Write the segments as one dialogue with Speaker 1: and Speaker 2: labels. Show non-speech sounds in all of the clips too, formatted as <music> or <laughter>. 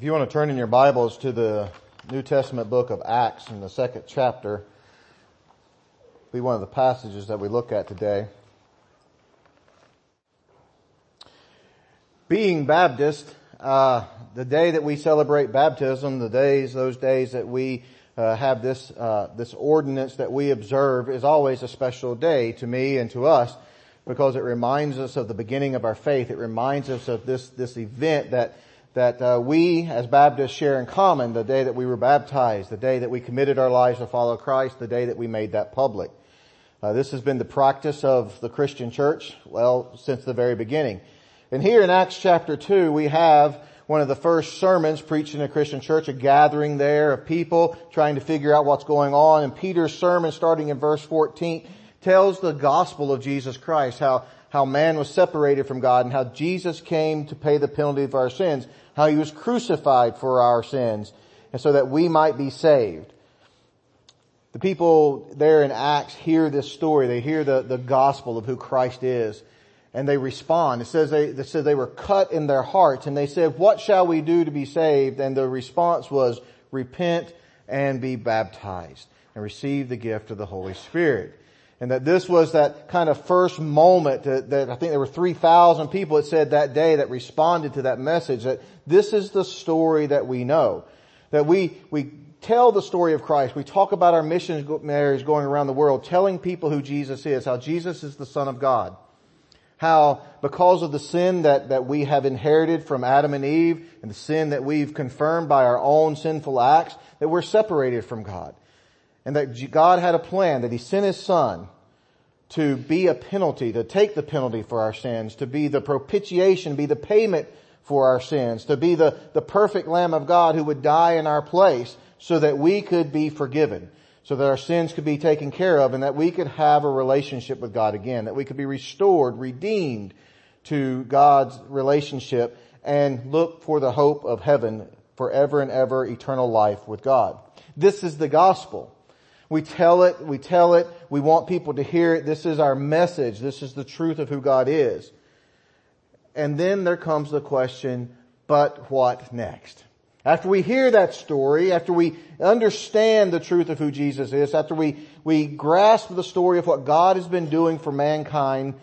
Speaker 1: If you want to turn in your Bibles to the New Testament book of Acts in the second chapter, be one of the passages that we look at today. Being Baptist, uh, the day that we celebrate baptism, the days, those days that we uh, have this uh, this ordinance that we observe is always a special day to me and to us because it reminds us of the beginning of our faith. It reminds us of this this event that that uh, we as Baptists share in common the day that we were baptized, the day that we committed our lives to follow Christ, the day that we made that public. Uh, this has been the practice of the Christian church, well, since the very beginning. And here in Acts chapter 2, we have one of the first sermons preached in a Christian church, a gathering there of people trying to figure out what's going on. And Peter's sermon, starting in verse 14, tells the gospel of Jesus Christ, how, how man was separated from God and how Jesus came to pay the penalty of our sins how he was crucified for our sins and so that we might be saved. The people there in Acts hear this story. They hear the, the gospel of who Christ is and they respond. It says they, it says they were cut in their hearts and they said, what shall we do to be saved? And the response was repent and be baptized and receive the gift of the Holy Spirit and that this was that kind of first moment that, that I think there were 3,000 people it said that day that responded to that message that this is the story that we know. That we, we tell the story of Christ. We talk about our missionaries going around the world telling people who Jesus is, how Jesus is the Son of God. How because of the sin that, that we have inherited from Adam and Eve and the sin that we've confirmed by our own sinful acts, that we're separated from God and that God had a plan that He sent His Son to be a penalty, to take the penalty for our sins, to be the propitiation, be the payment for our sins, to be the, the perfect Lamb of God who would die in our place so that we could be forgiven, so that our sins could be taken care of and that we could have a relationship with God again, that we could be restored, redeemed to God's relationship and look for the hope of heaven forever and ever eternal life with God. This is the gospel. We tell it, we tell it, we want people to hear it. This is our message. This is the truth of who God is. And then there comes the question, but what next? After we hear that story, after we understand the truth of who Jesus is, after we, we grasp the story of what God has been doing for mankind,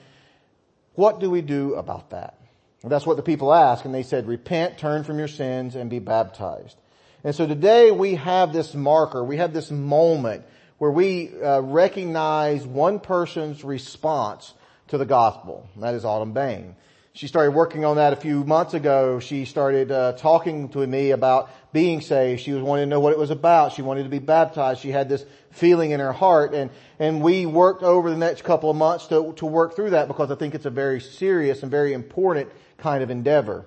Speaker 1: what do we do about that? And that's what the people asked, and they said, repent, turn from your sins, and be baptized. And so today we have this marker, we have this moment where we uh, recognize one person's response to the gospel. that is Autumn Bain. She started working on that a few months ago. She started uh, talking to me about being saved. She was wanting to know what it was about. She wanted to be baptized. She had this feeling in her heart, and and we worked over the next couple of months to to work through that because I think it's a very serious and very important kind of endeavor,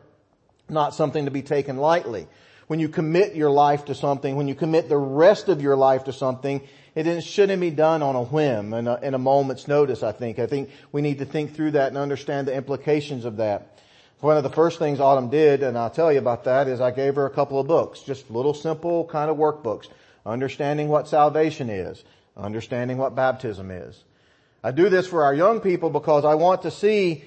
Speaker 1: not something to be taken lightly. When you commit your life to something, when you commit the rest of your life to something, it shouldn't be done on a whim and a, in a moment's notice, I think. I think we need to think through that and understand the implications of that. One of the first things Autumn did, and I'll tell you about that, is I gave her a couple of books, just little simple kind of workbooks. Understanding what salvation is. Understanding what baptism is. I do this for our young people because I want to see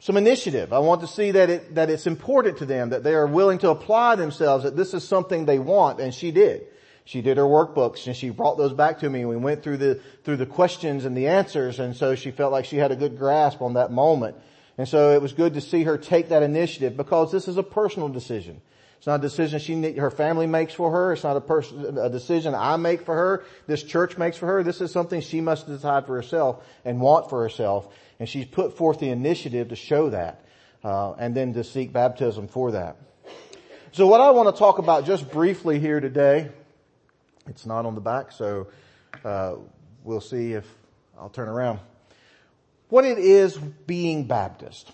Speaker 1: some initiative. I want to see that it, that it's important to them, that they are willing to apply themselves, that this is something they want, and she did she did her workbooks and she brought those back to me. And we went through the, through the questions and the answers and so she felt like she had a good grasp on that moment. And so it was good to see her take that initiative because this is a personal decision. It's not a decision she, her family makes for her. It's not a person, a decision I make for her. This church makes for her. This is something she must decide for herself and want for herself. And she's put forth the initiative to show that, uh, and then to seek baptism for that. So what I want to talk about just briefly here today it's not on the back, so uh, we'll see if I'll turn around. What it is being Baptist.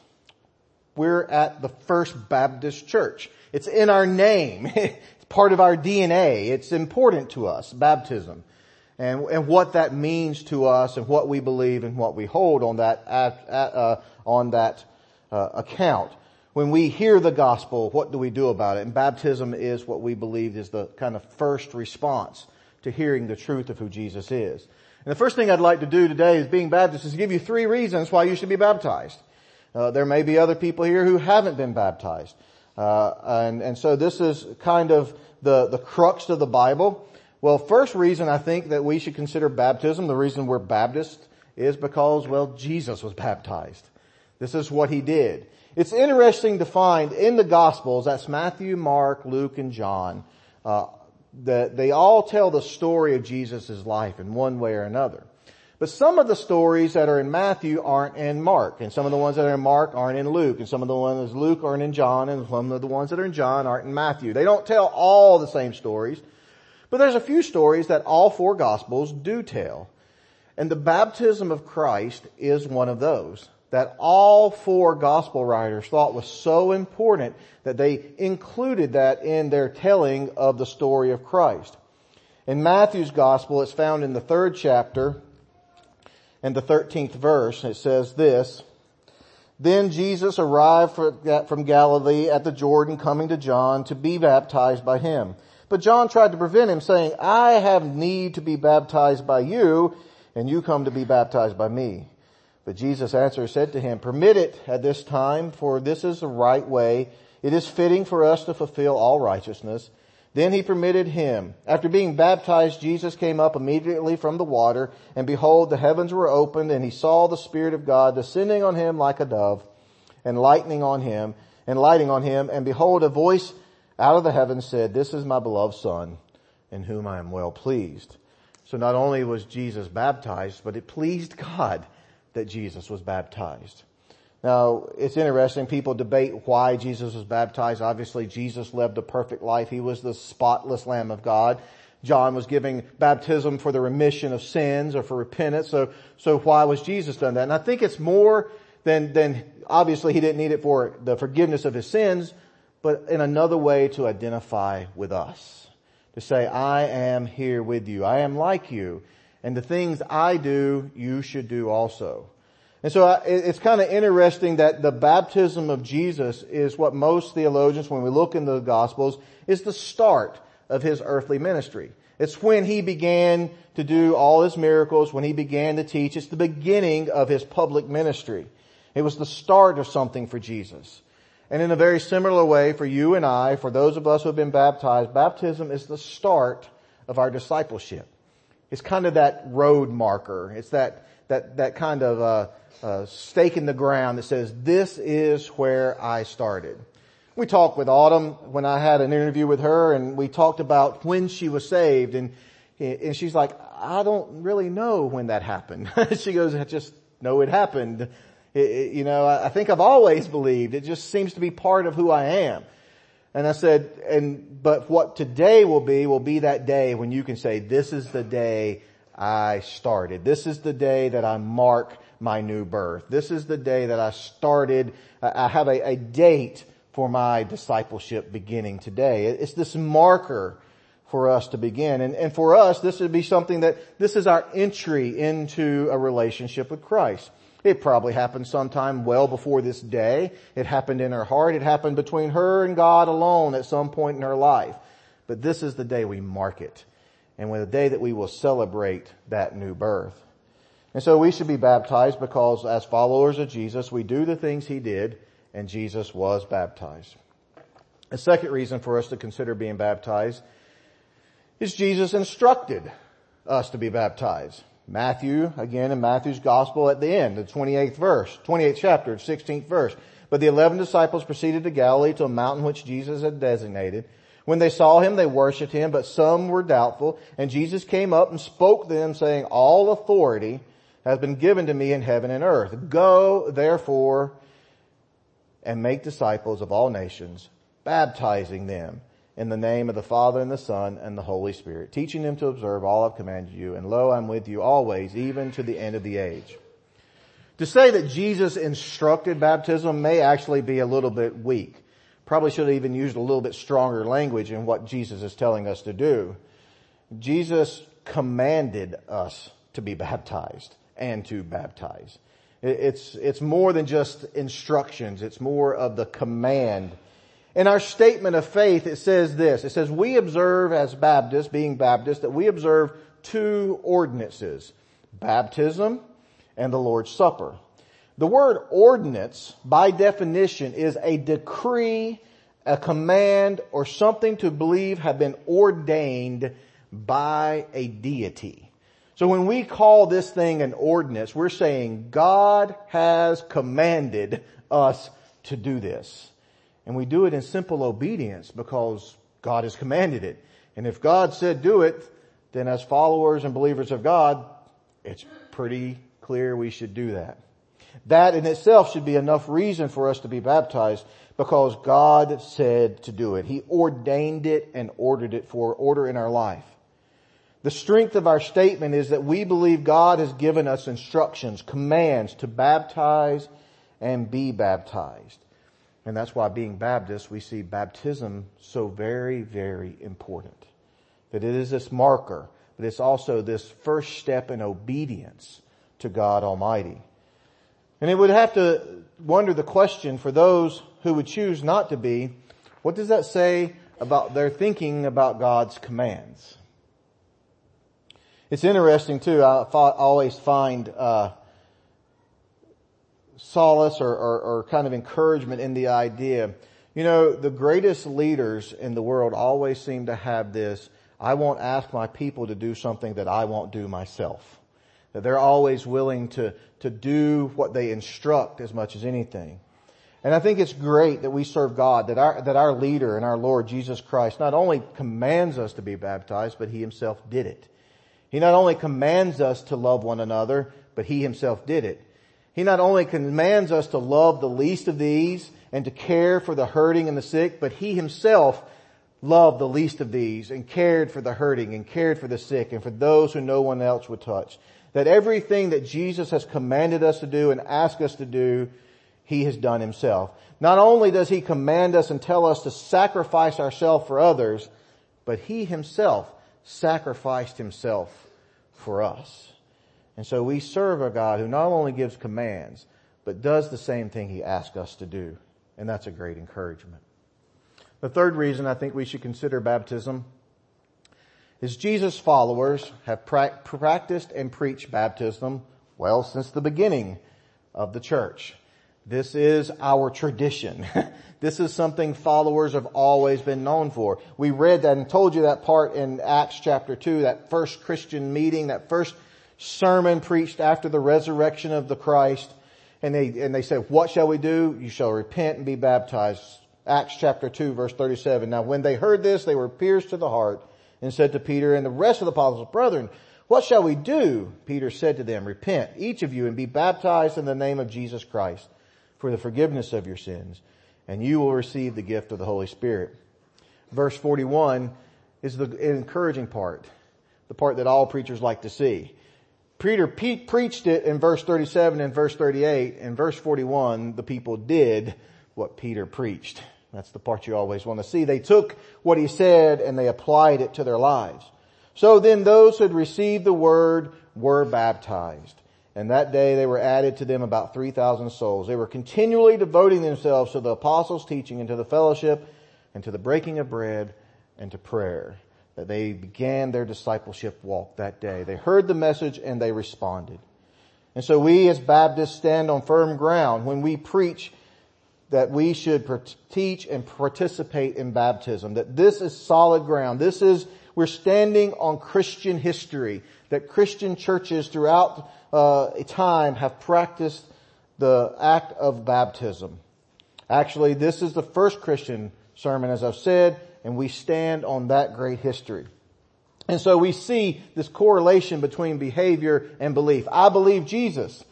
Speaker 1: We're at the First Baptist Church. It's in our name. <laughs> it's part of our DNA. It's important to us, baptism. And, and what that means to us and what we believe and what we hold on that, uh, on that uh, account when we hear the gospel, what do we do about it? And baptism is what we believe is the kind of first response to hearing the truth of who Jesus is. And the first thing I'd like to do today is being Baptist is give you three reasons why you should be baptized. Uh, there may be other people here who haven't been baptized. Uh, and, and so this is kind of the, the crux of the Bible. Well, first reason I think that we should consider baptism, the reason we're Baptist, is because, well, Jesus was baptized. This is what he did. It's interesting to find in the Gospels, that's Matthew, Mark, Luke, and John, uh, that they all tell the story of Jesus' life in one way or another. But some of the stories that are in Matthew aren't in Mark, and some of the ones that are in Mark aren't in Luke, and some of the ones in Luke aren't in John, and some of the ones that are in John aren't in Matthew. They don't tell all the same stories, but there's a few stories that all four Gospels do tell. And the baptism of Christ is one of those that all four gospel writers thought was so important that they included that in their telling of the story of Christ. In Matthew's gospel, it's found in the third chapter and the 13th verse. It says this, Then Jesus arrived from Galilee at the Jordan coming to John to be baptized by him. But John tried to prevent him saying, I have need to be baptized by you and you come to be baptized by me. But Jesus answered said to him, permit it at this time, for this is the right way. It is fitting for us to fulfill all righteousness. Then he permitted him. After being baptized, Jesus came up immediately from the water, and behold, the heavens were opened, and he saw the Spirit of God descending on him like a dove, and lightning on him, and lighting on him, and behold, a voice out of the heavens said, This is my beloved Son, in whom I am well pleased. So not only was Jesus baptized, but it pleased God that Jesus was baptized. Now, it's interesting. People debate why Jesus was baptized. Obviously, Jesus lived a perfect life. He was the spotless Lamb of God. John was giving baptism for the remission of sins or for repentance. So, so why was Jesus done that? And I think it's more than, than obviously he didn't need it for the forgiveness of his sins, but in another way to identify with us to say, I am here with you. I am like you. And the things I do, you should do also. And so it's kind of interesting that the baptism of Jesus is what most theologians, when we look in the Gospels, is the start of his earthly ministry. It's when he began to do all his miracles, when he began to teach. It's the beginning of his public ministry. It was the start of something for Jesus. And in a very similar way for you and I, for those of us who have been baptized, baptism is the start of our discipleship. It's kind of that road marker. It's that, that, that kind of, uh, uh, stake in the ground that says, this is where I started. We talked with Autumn when I had an interview with her and we talked about when she was saved and, and she's like, I don't really know when that happened. <laughs> she goes, I just know it happened. You know, I, I think I've always believed. It just seems to be part of who I am. And I said, and, but what today will be, will be that day when you can say, this is the day I started. This is the day that I mark my new birth. This is the day that I started. I have a, a date for my discipleship beginning today. It's this marker for us to begin. And, and for us, this would be something that, this is our entry into a relationship with Christ. It probably happened sometime well before this day. It happened in her heart. It happened between her and God alone at some point in her life. But this is the day we mark it. And the day that we will celebrate that new birth. And so we should be baptized because as followers of Jesus, we do the things he did and Jesus was baptized. A second reason for us to consider being baptized is Jesus instructed us to be baptized. Matthew, again in Matthew's gospel at the end, the 28th verse, 28th chapter, 16th verse. But the eleven disciples proceeded to Galilee to a mountain which Jesus had designated. When they saw him, they worshipped him, but some were doubtful. And Jesus came up and spoke to them saying, all authority has been given to me in heaven and earth. Go therefore and make disciples of all nations, baptizing them in the name of the Father and the Son and the Holy Spirit, teaching them to observe all I've commanded you, and lo, I'm with you always, even to the end of the age. To say that Jesus instructed baptism may actually be a little bit weak. Probably should have even used a little bit stronger language in what Jesus is telling us to do. Jesus commanded us to be baptized and to baptize. It's, it's more than just instructions. It's more of the command in our statement of faith, it says this. It says, we observe as Baptists, being Baptists, that we observe two ordinances. Baptism and the Lord's Supper. The word ordinance, by definition, is a decree, a command, or something to believe have been ordained by a deity. So when we call this thing an ordinance, we're saying God has commanded us to do this. And we do it in simple obedience because God has commanded it. And if God said do it, then as followers and believers of God, it's pretty clear we should do that. That in itself should be enough reason for us to be baptized because God said to do it. He ordained it and ordered it for order in our life. The strength of our statement is that we believe God has given us instructions, commands to baptize and be baptized. And that's why being Baptist, we see baptism so very, very important. That it is this marker, but it's also this first step in obedience to God Almighty. And it would have to wonder the question for those who would choose not to be, what does that say about their thinking about God's commands? It's interesting too. I always find uh, solace or, or, or kind of encouragement in the idea. You know, the greatest leaders in the world always seem to have this. I won't ask my people to do something that I won't do myself. That they're always willing to, to do what they instruct as much as anything. And I think it's great that we serve God, that our, that our leader and our Lord Jesus Christ not only commands us to be baptized, but He Himself did it. He not only commands us to love one another, but He Himself did it. He not only commands us to love the least of these and to care for the hurting and the sick, but He Himself loved the least of these and cared for the hurting and cared for the sick and for those who no one else would touch that everything that Jesus has commanded us to do and asked us to do, He has done Himself. Not only does He command us and tell us to sacrifice ourselves for others, but He Himself sacrificed Himself for us. And so we serve a God who not only gives commands, but does the same thing He asks us to do. And that's a great encouragement. The third reason I think we should consider baptism is Jesus followers have pra- practiced and preached baptism, well, since the beginning of the church. This is our tradition. <laughs> this is something followers have always been known for. We read that and told you that part in Acts chapter 2, that first Christian meeting, that first sermon preached after the resurrection of the Christ. And they, and they said, what shall we do? You shall repent and be baptized. Acts chapter 2 verse 37. Now when they heard this, they were pierced to the heart and said to Peter and the rest of the apostles, brethren, what shall we do? Peter said to them, repent, each of you, and be baptized in the name of Jesus Christ for the forgiveness of your sins, and you will receive the gift of the Holy Spirit. Verse 41 is the encouraging part, the part that all preachers like to see. Peter pe- preached it in verse 37 and verse 38. In verse 41, the people did what Peter preached. That's the part you always want to see. They took what he said and they applied it to their lives. So then those who had received the word were baptized. And that day they were added to them about 3,000 souls. They were continually devoting themselves to the apostles' teaching and to the fellowship and to the breaking of bread and to prayer. That they began their discipleship walk that day. They heard the message and they responded. And so we as Baptists stand on firm ground when we preach that we should teach and participate in baptism, that this is solid ground. This is, we're standing on Christian history, that Christian churches throughout uh, time have practiced the act of baptism. Actually, this is the first Christian sermon, as I've said, and we stand on that great history. And so we see this correlation between behavior and belief. I believe Jesus.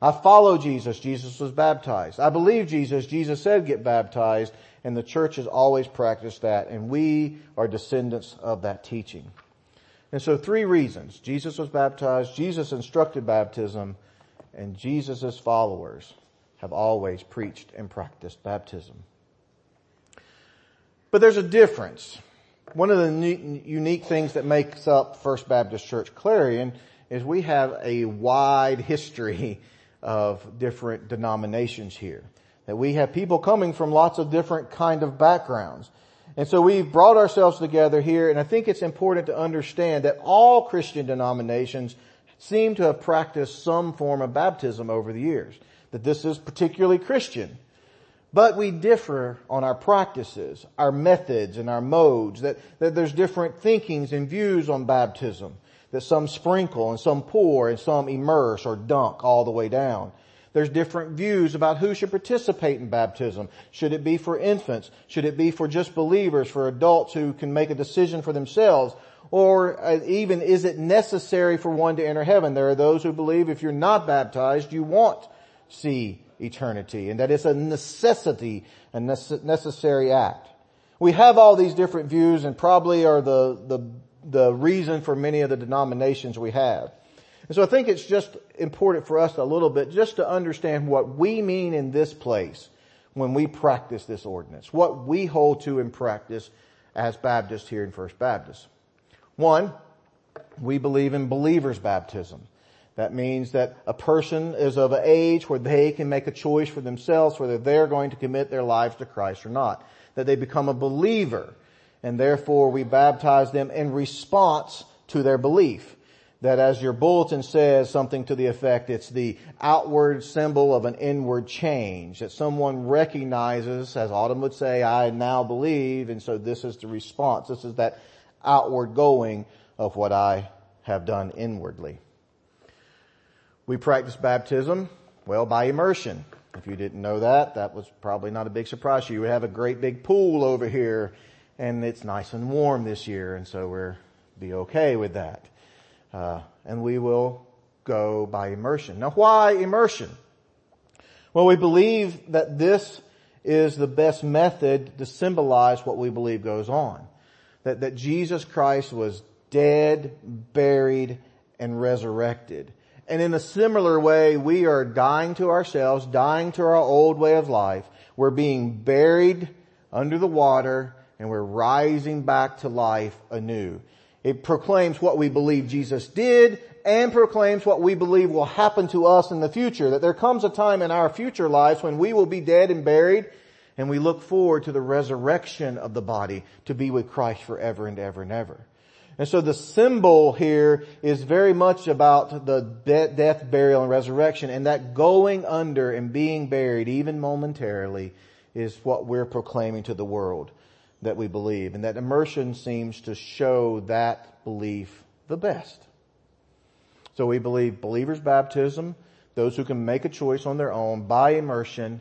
Speaker 1: I follow Jesus. Jesus was baptized. I believe Jesus. Jesus said get baptized and the church has always practiced that and we are descendants of that teaching. And so three reasons. Jesus was baptized, Jesus instructed baptism, and Jesus' followers have always preached and practiced baptism. But there's a difference. One of the unique things that makes up First Baptist Church Clarion is we have a wide history of different denominations here. That we have people coming from lots of different kind of backgrounds. And so we've brought ourselves together here and I think it's important to understand that all Christian denominations seem to have practiced some form of baptism over the years. That this is particularly Christian. But we differ on our practices, our methods, and our modes, that, that there's different thinkings and views on baptism, that some sprinkle and some pour and some immerse or dunk all the way down. There's different views about who should participate in baptism. Should it be for infants? Should it be for just believers, for adults who can make a decision for themselves? Or uh, even is it necessary for one to enter heaven? There are those who believe if you're not baptized, you won't see eternity and that it's a necessity, a necessary act. We have all these different views and probably are the, the, the reason for many of the denominations we have. And so I think it's just important for us a little bit just to understand what we mean in this place when we practice this ordinance, what we hold to in practice as Baptists here in First Baptist. One, we believe in believer's baptism. That means that a person is of an age where they can make a choice for themselves whether they're going to commit their lives to Christ or not. That they become a believer and therefore we baptize them in response to their belief. That as your bulletin says something to the effect it's the outward symbol of an inward change. That someone recognizes as autumn would say i now believe and so this is the response. This is that outward going of what i have done inwardly we practice baptism well by immersion if you didn't know that that was probably not a big surprise to you we have a great big pool over here and it's nice and warm this year and so we're be okay with that uh, and we will go by immersion. Now why immersion? Well, we believe that this is the best method to symbolize what we believe goes on. That, that Jesus Christ was dead, buried, and resurrected. And in a similar way, we are dying to ourselves, dying to our old way of life. We're being buried under the water and we're rising back to life anew. It proclaims what we believe Jesus did and proclaims what we believe will happen to us in the future. That there comes a time in our future lives when we will be dead and buried and we look forward to the resurrection of the body to be with Christ forever and ever and ever. And so the symbol here is very much about the death, burial, and resurrection and that going under and being buried even momentarily is what we're proclaiming to the world that we believe. And that immersion seems to show that belief the best. So we believe believers baptism, those who can make a choice on their own by immersion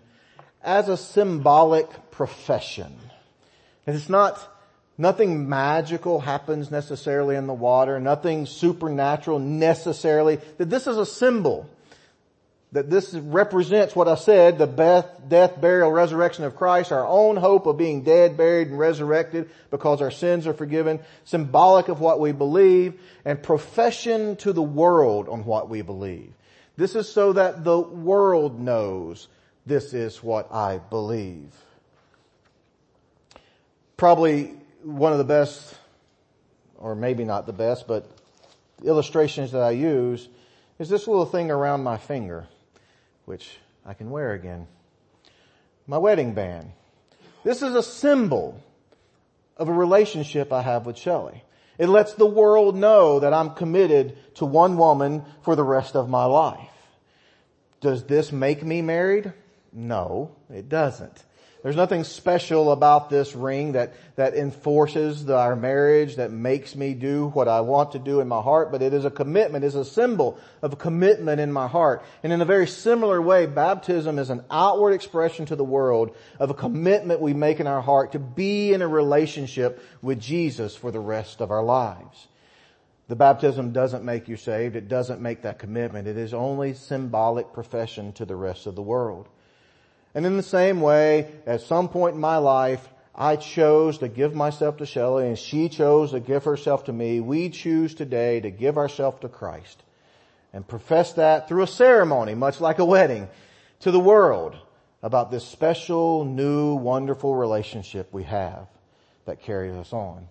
Speaker 1: as a symbolic profession. And it's not, nothing magical happens necessarily in the water, nothing supernatural necessarily, that this is a symbol that this represents what I said, the death, burial, resurrection of Christ, our own hope of being dead, buried, and resurrected because our sins are forgiven, symbolic of what we believe, and profession to the world on what we believe. This is so that the world knows this is what I believe. Probably one of the best, or maybe not the best, but illustrations that I use is this little thing around my finger which I can wear again. My wedding band. This is a symbol of a relationship I have with Shelley. It lets the world know that I'm committed to one woman for the rest of my life. Does this make me married? No, it doesn't. There's nothing special about this ring that, that enforces the, our marriage, that makes me do what I want to do in my heart, but it is a commitment, is a symbol of commitment in my heart. And in a very similar way, baptism is an outward expression to the world of a commitment we make in our heart to be in a relationship with Jesus for the rest of our lives. The baptism doesn't make you saved. It doesn't make that commitment. It is only symbolic profession to the rest of the world. And in the same way, at some point in my life, I chose to give myself to Shelley and she chose to give herself to me. We choose today to give ourselves to Christ and profess that through a ceremony, much like a wedding, to the world about this special, new, wonderful relationship we have that carries us on.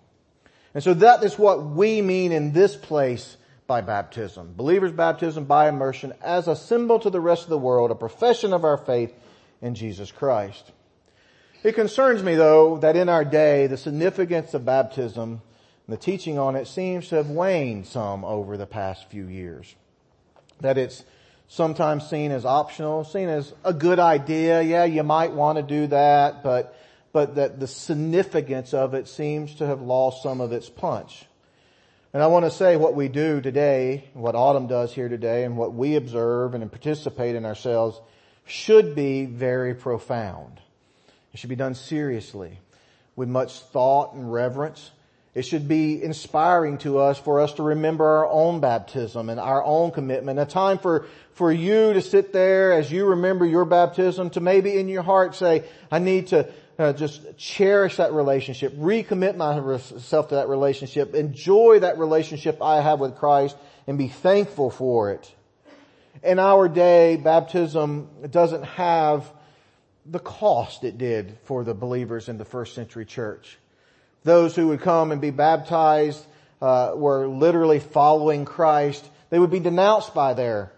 Speaker 1: And so that is what we mean in this place by baptism. Believers baptism by immersion as a symbol to the rest of the world, a profession of our faith in Jesus Christ. It concerns me though that in our day the significance of baptism and the teaching on it seems to have waned some over the past few years. That it's sometimes seen as optional, seen as a good idea. Yeah, you might want to do that, but, but that the significance of it seems to have lost some of its punch. And I want to say what we do today, what Autumn does here today, and what we observe and participate in ourselves should be very profound. It should be done seriously, with much thought and reverence, it should be inspiring to us for us to remember our own baptism and our own commitment. A time for, for you to sit there as you remember your baptism to maybe in your heart say, I need to uh, just cherish that relationship, recommit myself to that relationship, enjoy that relationship I have with Christ and be thankful for it. In our day, baptism doesn't have the cost it did for the believers in the first century church. Those who would come and be baptized uh, were literally following Christ, they would be denounced by their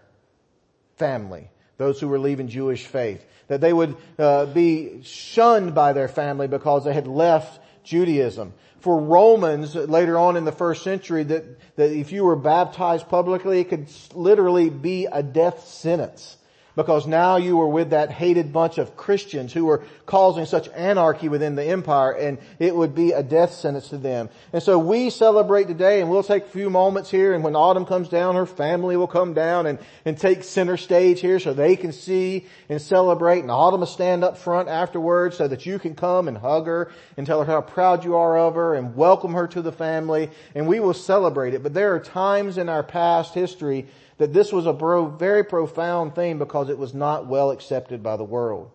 Speaker 1: family, those who were leaving Jewish faith. That they would uh, be shunned by their family because they had left Judaism. For Romans later on in the first century, that, that if you were baptized publicly, it could literally be a death sentence because now you were with that hated bunch of Christians who were causing such anarchy within the empire and it would be a death sentence to them. And so we celebrate today and we'll take a few moments here and when autumn comes down, her family will come down and, and take center stage here so they can see and celebrate and autumn will stand up front afterwards so that you can come and hug her and tell her how proud you are of her and welcome her to the family and we will celebrate it. But there are times in our past history that this was a bro- very profound thing because it was not well accepted by the world.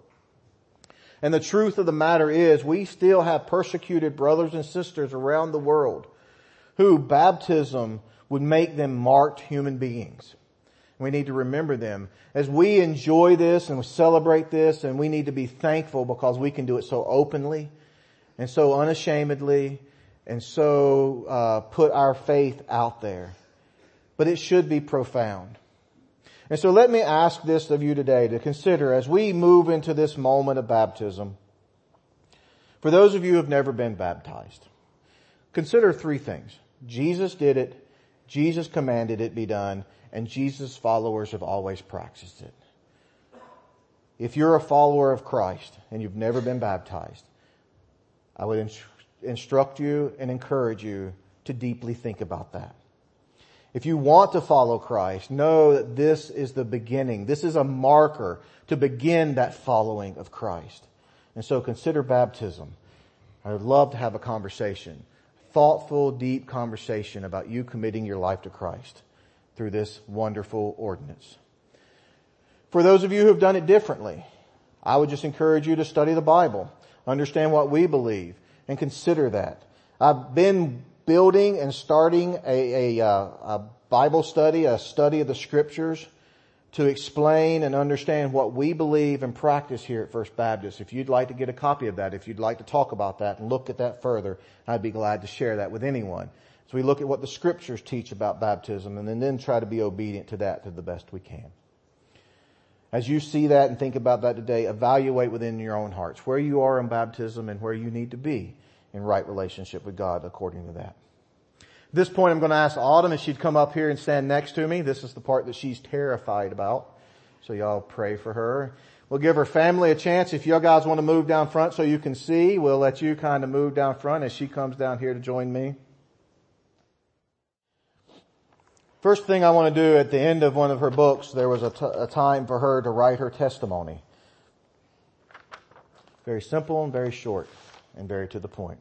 Speaker 1: And the truth of the matter is we still have persecuted brothers and sisters around the world who baptism would make them marked human beings. We need to remember them as we enjoy this and we celebrate this and we need to be thankful because we can do it so openly and so unashamedly and so uh, put our faith out there but it should be profound. And so let me ask this of you today to consider as we move into this moment of baptism. For those of you who have never been baptized, consider three things. Jesus did it, Jesus commanded it be done, and Jesus' followers have always practiced it. If you're a follower of Christ and you've never been baptized, I would instruct you and encourage you to deeply think about that. If you want to follow Christ, know that this is the beginning. This is a marker to begin that following of Christ. And so consider baptism. I would love to have a conversation, thoughtful, deep conversation about you committing your life to Christ through this wonderful ordinance. For those of you who have done it differently, I would just encourage you to study the Bible, understand what we believe, and consider that. I've been building and starting a, a, uh, a Bible study, a study of the scriptures to explain and understand what we believe and practice here at First Baptist. If you'd like to get a copy of that, if you'd like to talk about that and look at that further, I'd be glad to share that with anyone. So we look at what the scriptures teach about baptism and then, then try to be obedient to that to the best we can. As you see that and think about that today, evaluate within your own hearts where you are in baptism and where you need to be in right relationship with God according to that. At this point, I'm going to ask Autumn if she'd come up here and stand next to me. This is the part that she's terrified about. So y'all pray for her. We'll give her family a chance. If y'all guys want to move down front so you can see, we'll let you kind of move down front as she comes down here to join me. First thing I want to do at the end of one of her books, there was a, t- a time for her to write her testimony. Very simple and very short and very to the point.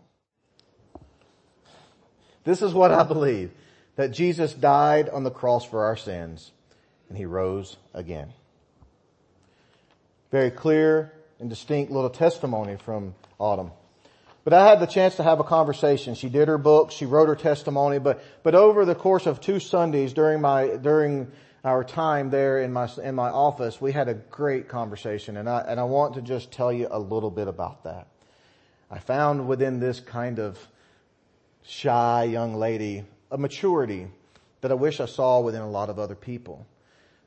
Speaker 1: This is what I believe, that Jesus died on the cross for our sins and he rose again. Very clear and distinct little testimony from Autumn. But I had the chance to have a conversation. She did her book, she wrote her testimony, but, but over the course of two Sundays during my, during our time there in my, in my office, we had a great conversation and I, and I want to just tell you a little bit about that. I found within this kind of shy young lady a maturity that I wish I saw within a lot of other people.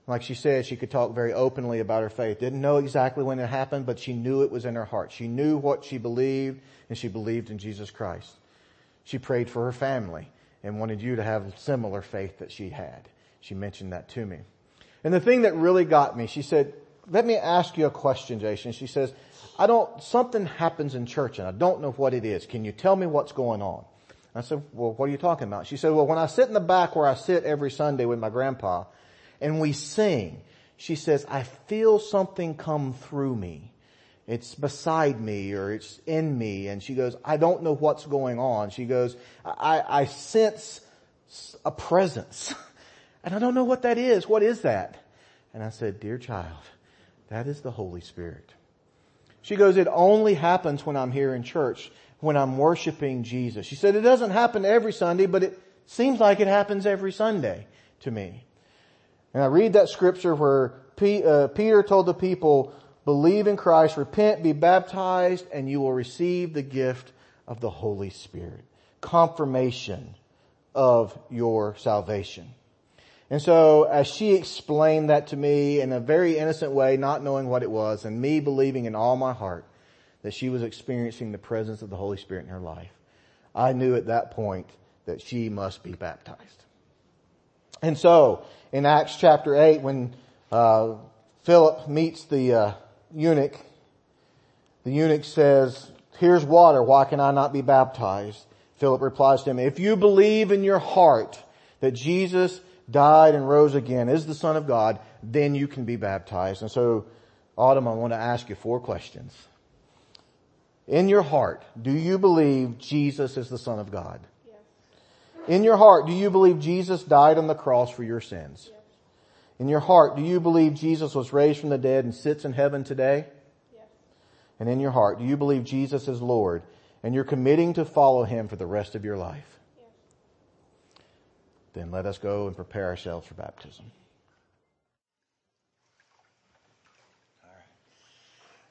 Speaker 1: Like she said, she could talk very openly about her faith. Didn't know exactly when it happened, but she knew it was in her heart. She knew what she believed, and she believed in Jesus Christ. She prayed for her family and wanted you to have similar faith that she had. She mentioned that to me. And the thing that really got me, she said, let me ask you a question, Jason. She says, I don't, something happens in church and I don't know what it is. Can you tell me what's going on? I said, well, what are you talking about? She said, well, when I sit in the back where I sit every Sunday with my grandpa and we sing, she says, I feel something come through me. It's beside me or it's in me. And she goes, I don't know what's going on. She goes, I, I sense a presence <laughs> and I don't know what that is. What is that? And I said, dear child, that is the Holy Spirit. She goes, it only happens when I'm here in church, when I'm worshiping Jesus. She said, it doesn't happen every Sunday, but it seems like it happens every Sunday to me. And I read that scripture where uh, Peter told the people, believe in Christ, repent, be baptized, and you will receive the gift of the Holy Spirit. Confirmation of your salvation. And so as she explained that to me in a very innocent way, not knowing what it was, and me believing in all my heart that she was experiencing the presence of the Holy Spirit in her life, I knew at that point that she must be baptized. And so, in Acts chapter 8, when uh, Philip meets the uh, eunuch, the eunuch says, here's water, why can I not be baptized? Philip replies to him, if you believe in your heart that Jesus died and rose again, is the Son of God, then you can be baptized. And so, Autumn, I want to ask you four questions. In your heart, do you believe Jesus is the Son of God? Yes. In your heart, do you believe Jesus died on the cross for your sins? Yes. In your heart, do you believe Jesus was raised from the dead and sits in heaven today? Yes. And in your heart, do you believe Jesus is Lord and you're committing to follow Him for the rest of your life? then let us go and prepare ourselves for baptism.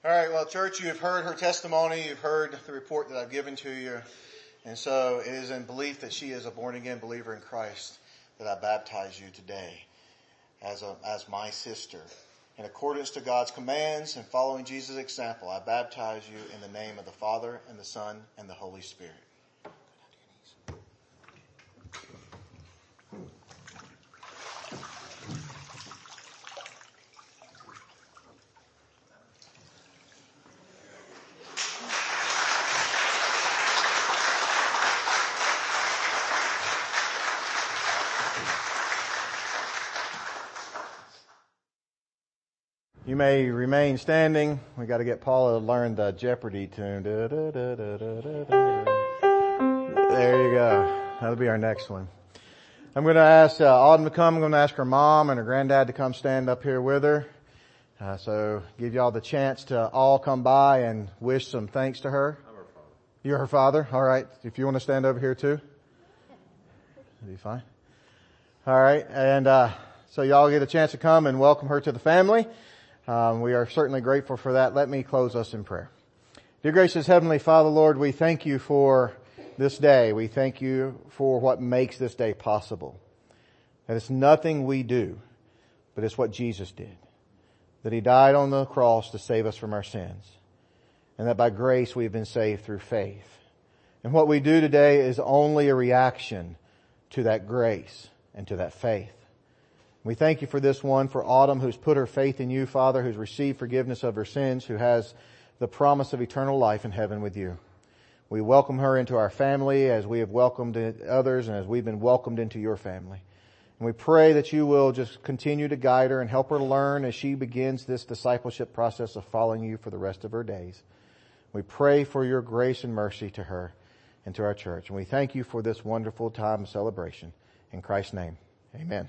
Speaker 1: All right. well, church, you have heard her testimony. You've heard the report that I've given to you. And so it is in belief that she is a born again believer in Christ that I baptize you today as a, as my sister. In accordance to God's commands and following Jesus' example, I baptize you in the name of the Father and the Son and the Holy Spirit. You may remain standing. We got to get Paula to learn the Jeopardy tune. Da, da, da, there you go. That'll be our next one. I'm going to ask uh, Autumn to come. I'm going to ask her mom and her granddad to come stand up here with her. Uh, so give y'all the chance to all come by and wish some thanks to her. I'm her father. You're her father? All right. If you want to stand over here too. That'd <laughs> be fine. All right. And, uh, so y'all get a chance to come and welcome her to the family. Um, we are certainly grateful for that. Let me close us in prayer. Dear gracious Heavenly Father, Lord, we thank you for this day. We thank you for what makes this day possible. That it's nothing we do, but it's what Jesus did. That He died on the cross to save us from our sins. And that by grace we've been saved through faith. And what we do today is only a reaction to that grace and to that faith. We thank you for this one, for Autumn, who's put her faith in you, Father, who's received forgiveness of her sins, who has the promise of eternal life in heaven with you. We welcome her into our family as we have welcomed others and as we've been welcomed into your family. And we pray that you will just continue to guide her and help her learn as she begins this discipleship process of following you for the rest of her days. We pray for your grace and mercy to her and to our church. And we thank you for this wonderful time of celebration. In Christ's name, amen.